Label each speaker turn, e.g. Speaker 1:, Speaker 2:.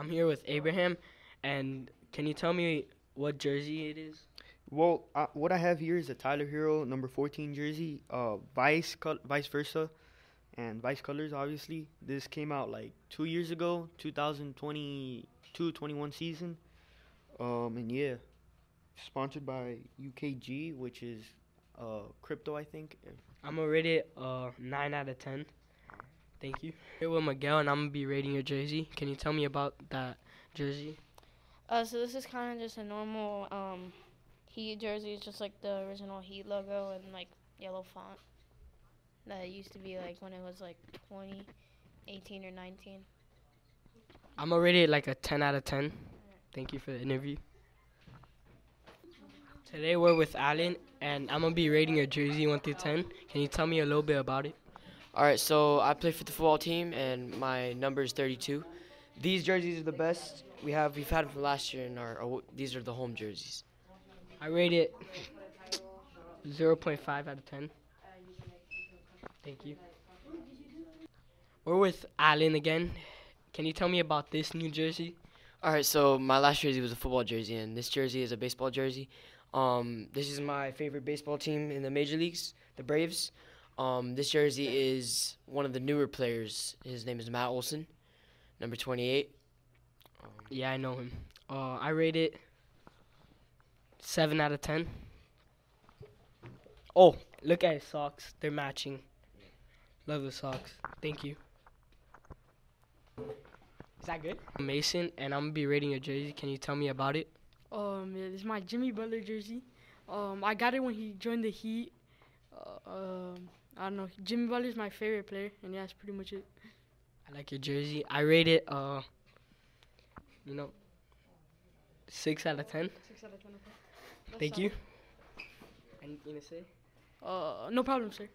Speaker 1: I'm here with Abraham, and can you tell me what jersey it is?
Speaker 2: Well, uh, what I have here is a Tyler Herro number 14 jersey, uh, vice col- vice versa, and vice colors. Obviously, this came out like two years ago, 2022-21 season. Um, and yeah, sponsored by UKG, which is uh crypto, I think.
Speaker 1: I'm it uh nine out of ten. Thank you. Here with Miguel, and I'm gonna be rating your jersey. Can you tell me about that jersey?
Speaker 3: Uh, so this is kind of just a normal um, Heat jersey. It's just like the original Heat logo and like yellow font that it used to be like when it was like 20, 18 or 19.
Speaker 1: I'm gonna rate it like a 10 out of 10. Thank you for the interview. Today we're with Alan, and I'm gonna be rating your jersey 1 through 10. Can you tell me a little bit about it?
Speaker 4: All right, so I play for the football team, and my number is 32. These jerseys are the best we have. We've had them from last year, and our, our these are the home jerseys.
Speaker 1: I rate it 0.5 out of 10. Thank you. We're with Alan again. Can you tell me about this new jersey?
Speaker 4: All right, so my last jersey was a football jersey, and this jersey is a baseball jersey. Um, this is my favorite baseball team in the major leagues, the Braves. Um, this jersey is one of the newer players. His name is Matt Olson, number 28. Um,
Speaker 1: Yeah, I know him. Uh, I rate it 7 out of 10. Oh, look at his socks. They're matching. Love the socks. Thank you. Is that good? Mason, and I'm going to be rating your jersey. Can you tell me about it?
Speaker 5: Um, yeah, this is my Jimmy Butler jersey. Um, I got it when he joined the Heat. Uh, um, I don't know. Jimmy Butler is my favorite player, and yeah, that's pretty much it.
Speaker 1: I like your jersey. I rate it, uh, you know, 6 out of 10.
Speaker 5: Six out of ten.
Speaker 1: Thank you. Anything to say?
Speaker 5: Uh, no problem, sir.